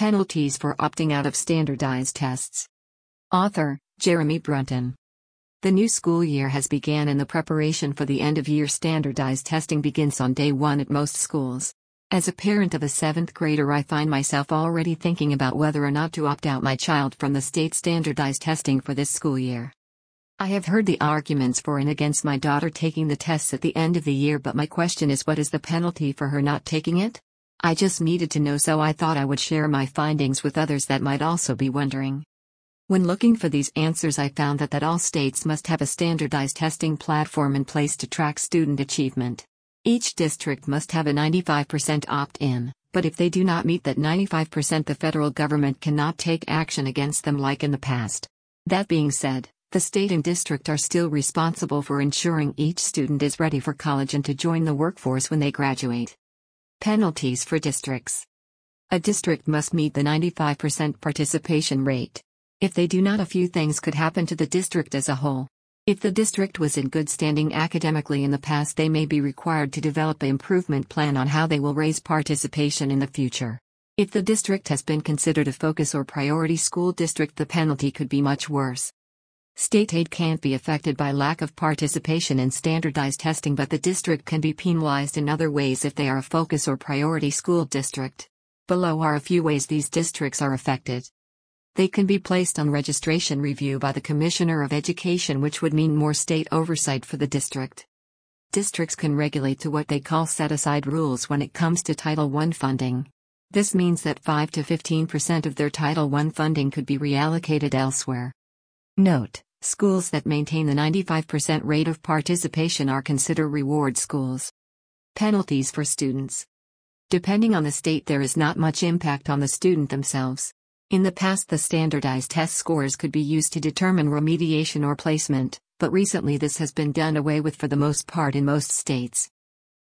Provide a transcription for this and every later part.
Penalties for opting out of standardized tests. Author Jeremy Brunton. The new school year has began and the preparation for the end of year standardized testing begins on day 1 at most schools. As a parent of a 7th grader, I find myself already thinking about whether or not to opt out my child from the state standardized testing for this school year. I have heard the arguments for and against my daughter taking the tests at the end of the year, but my question is what is the penalty for her not taking it? I just needed to know, so I thought I would share my findings with others that might also be wondering. When looking for these answers, I found that, that all states must have a standardized testing platform in place to track student achievement. Each district must have a 95% opt in, but if they do not meet that 95%, the federal government cannot take action against them like in the past. That being said, the state and district are still responsible for ensuring each student is ready for college and to join the workforce when they graduate. Penalties for districts A district must meet the 95% participation rate. If they do not, a few things could happen to the district as a whole. If the district was in good standing academically in the past, they may be required to develop an improvement plan on how they will raise participation in the future. If the district has been considered a focus or priority school district, the penalty could be much worse. State aid can't be affected by lack of participation in standardized testing, but the district can be penalized in other ways if they are a focus or priority school district. Below are a few ways these districts are affected. They can be placed on registration review by the Commissioner of Education, which would mean more state oversight for the district. Districts can regulate to what they call set aside rules when it comes to Title I funding. This means that 5 to 15% of their Title I funding could be reallocated elsewhere. Note Schools that maintain the 95% rate of participation are considered reward schools. Penalties for students. Depending on the state, there is not much impact on the student themselves. In the past, the standardized test scores could be used to determine remediation or placement, but recently this has been done away with for the most part in most states.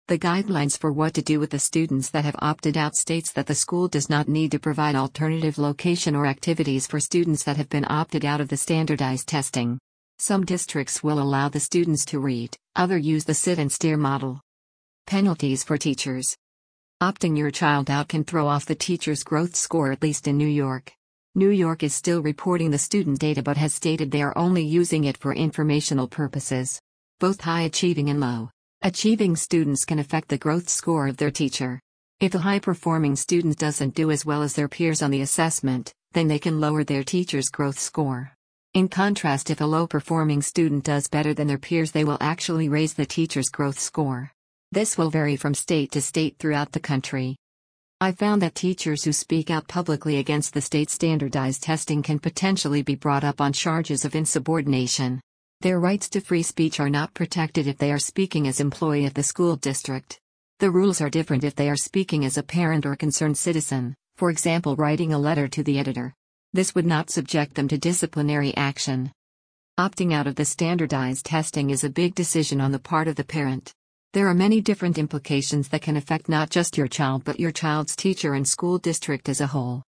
The guidelines for what to do with the students that have opted out states that the school does not need to provide alternative location or activities for students that have been opted out of the standardized testing. Some districts will allow the students to read, other use the sit and stare model. Penalties for teachers. Opting your child out can throw off the teacher's growth score, at least in New York. New York is still reporting the student data but has stated they are only using it for informational purposes. Both high achieving and low achieving students can affect the growth score of their teacher. If a high performing student doesn't do as well as their peers on the assessment, then they can lower their teacher's growth score. In contrast, if a low performing student does better than their peers, they will actually raise the teacher's growth score. This will vary from state to state throughout the country. I found that teachers who speak out publicly against the state standardized testing can potentially be brought up on charges of insubordination. Their rights to free speech are not protected if they are speaking as employee of the school district. The rules are different if they are speaking as a parent or concerned citizen, for example, writing a letter to the editor. This would not subject them to disciplinary action. Opting out of the standardized testing is a big decision on the part of the parent. There are many different implications that can affect not just your child but your child's teacher and school district as a whole.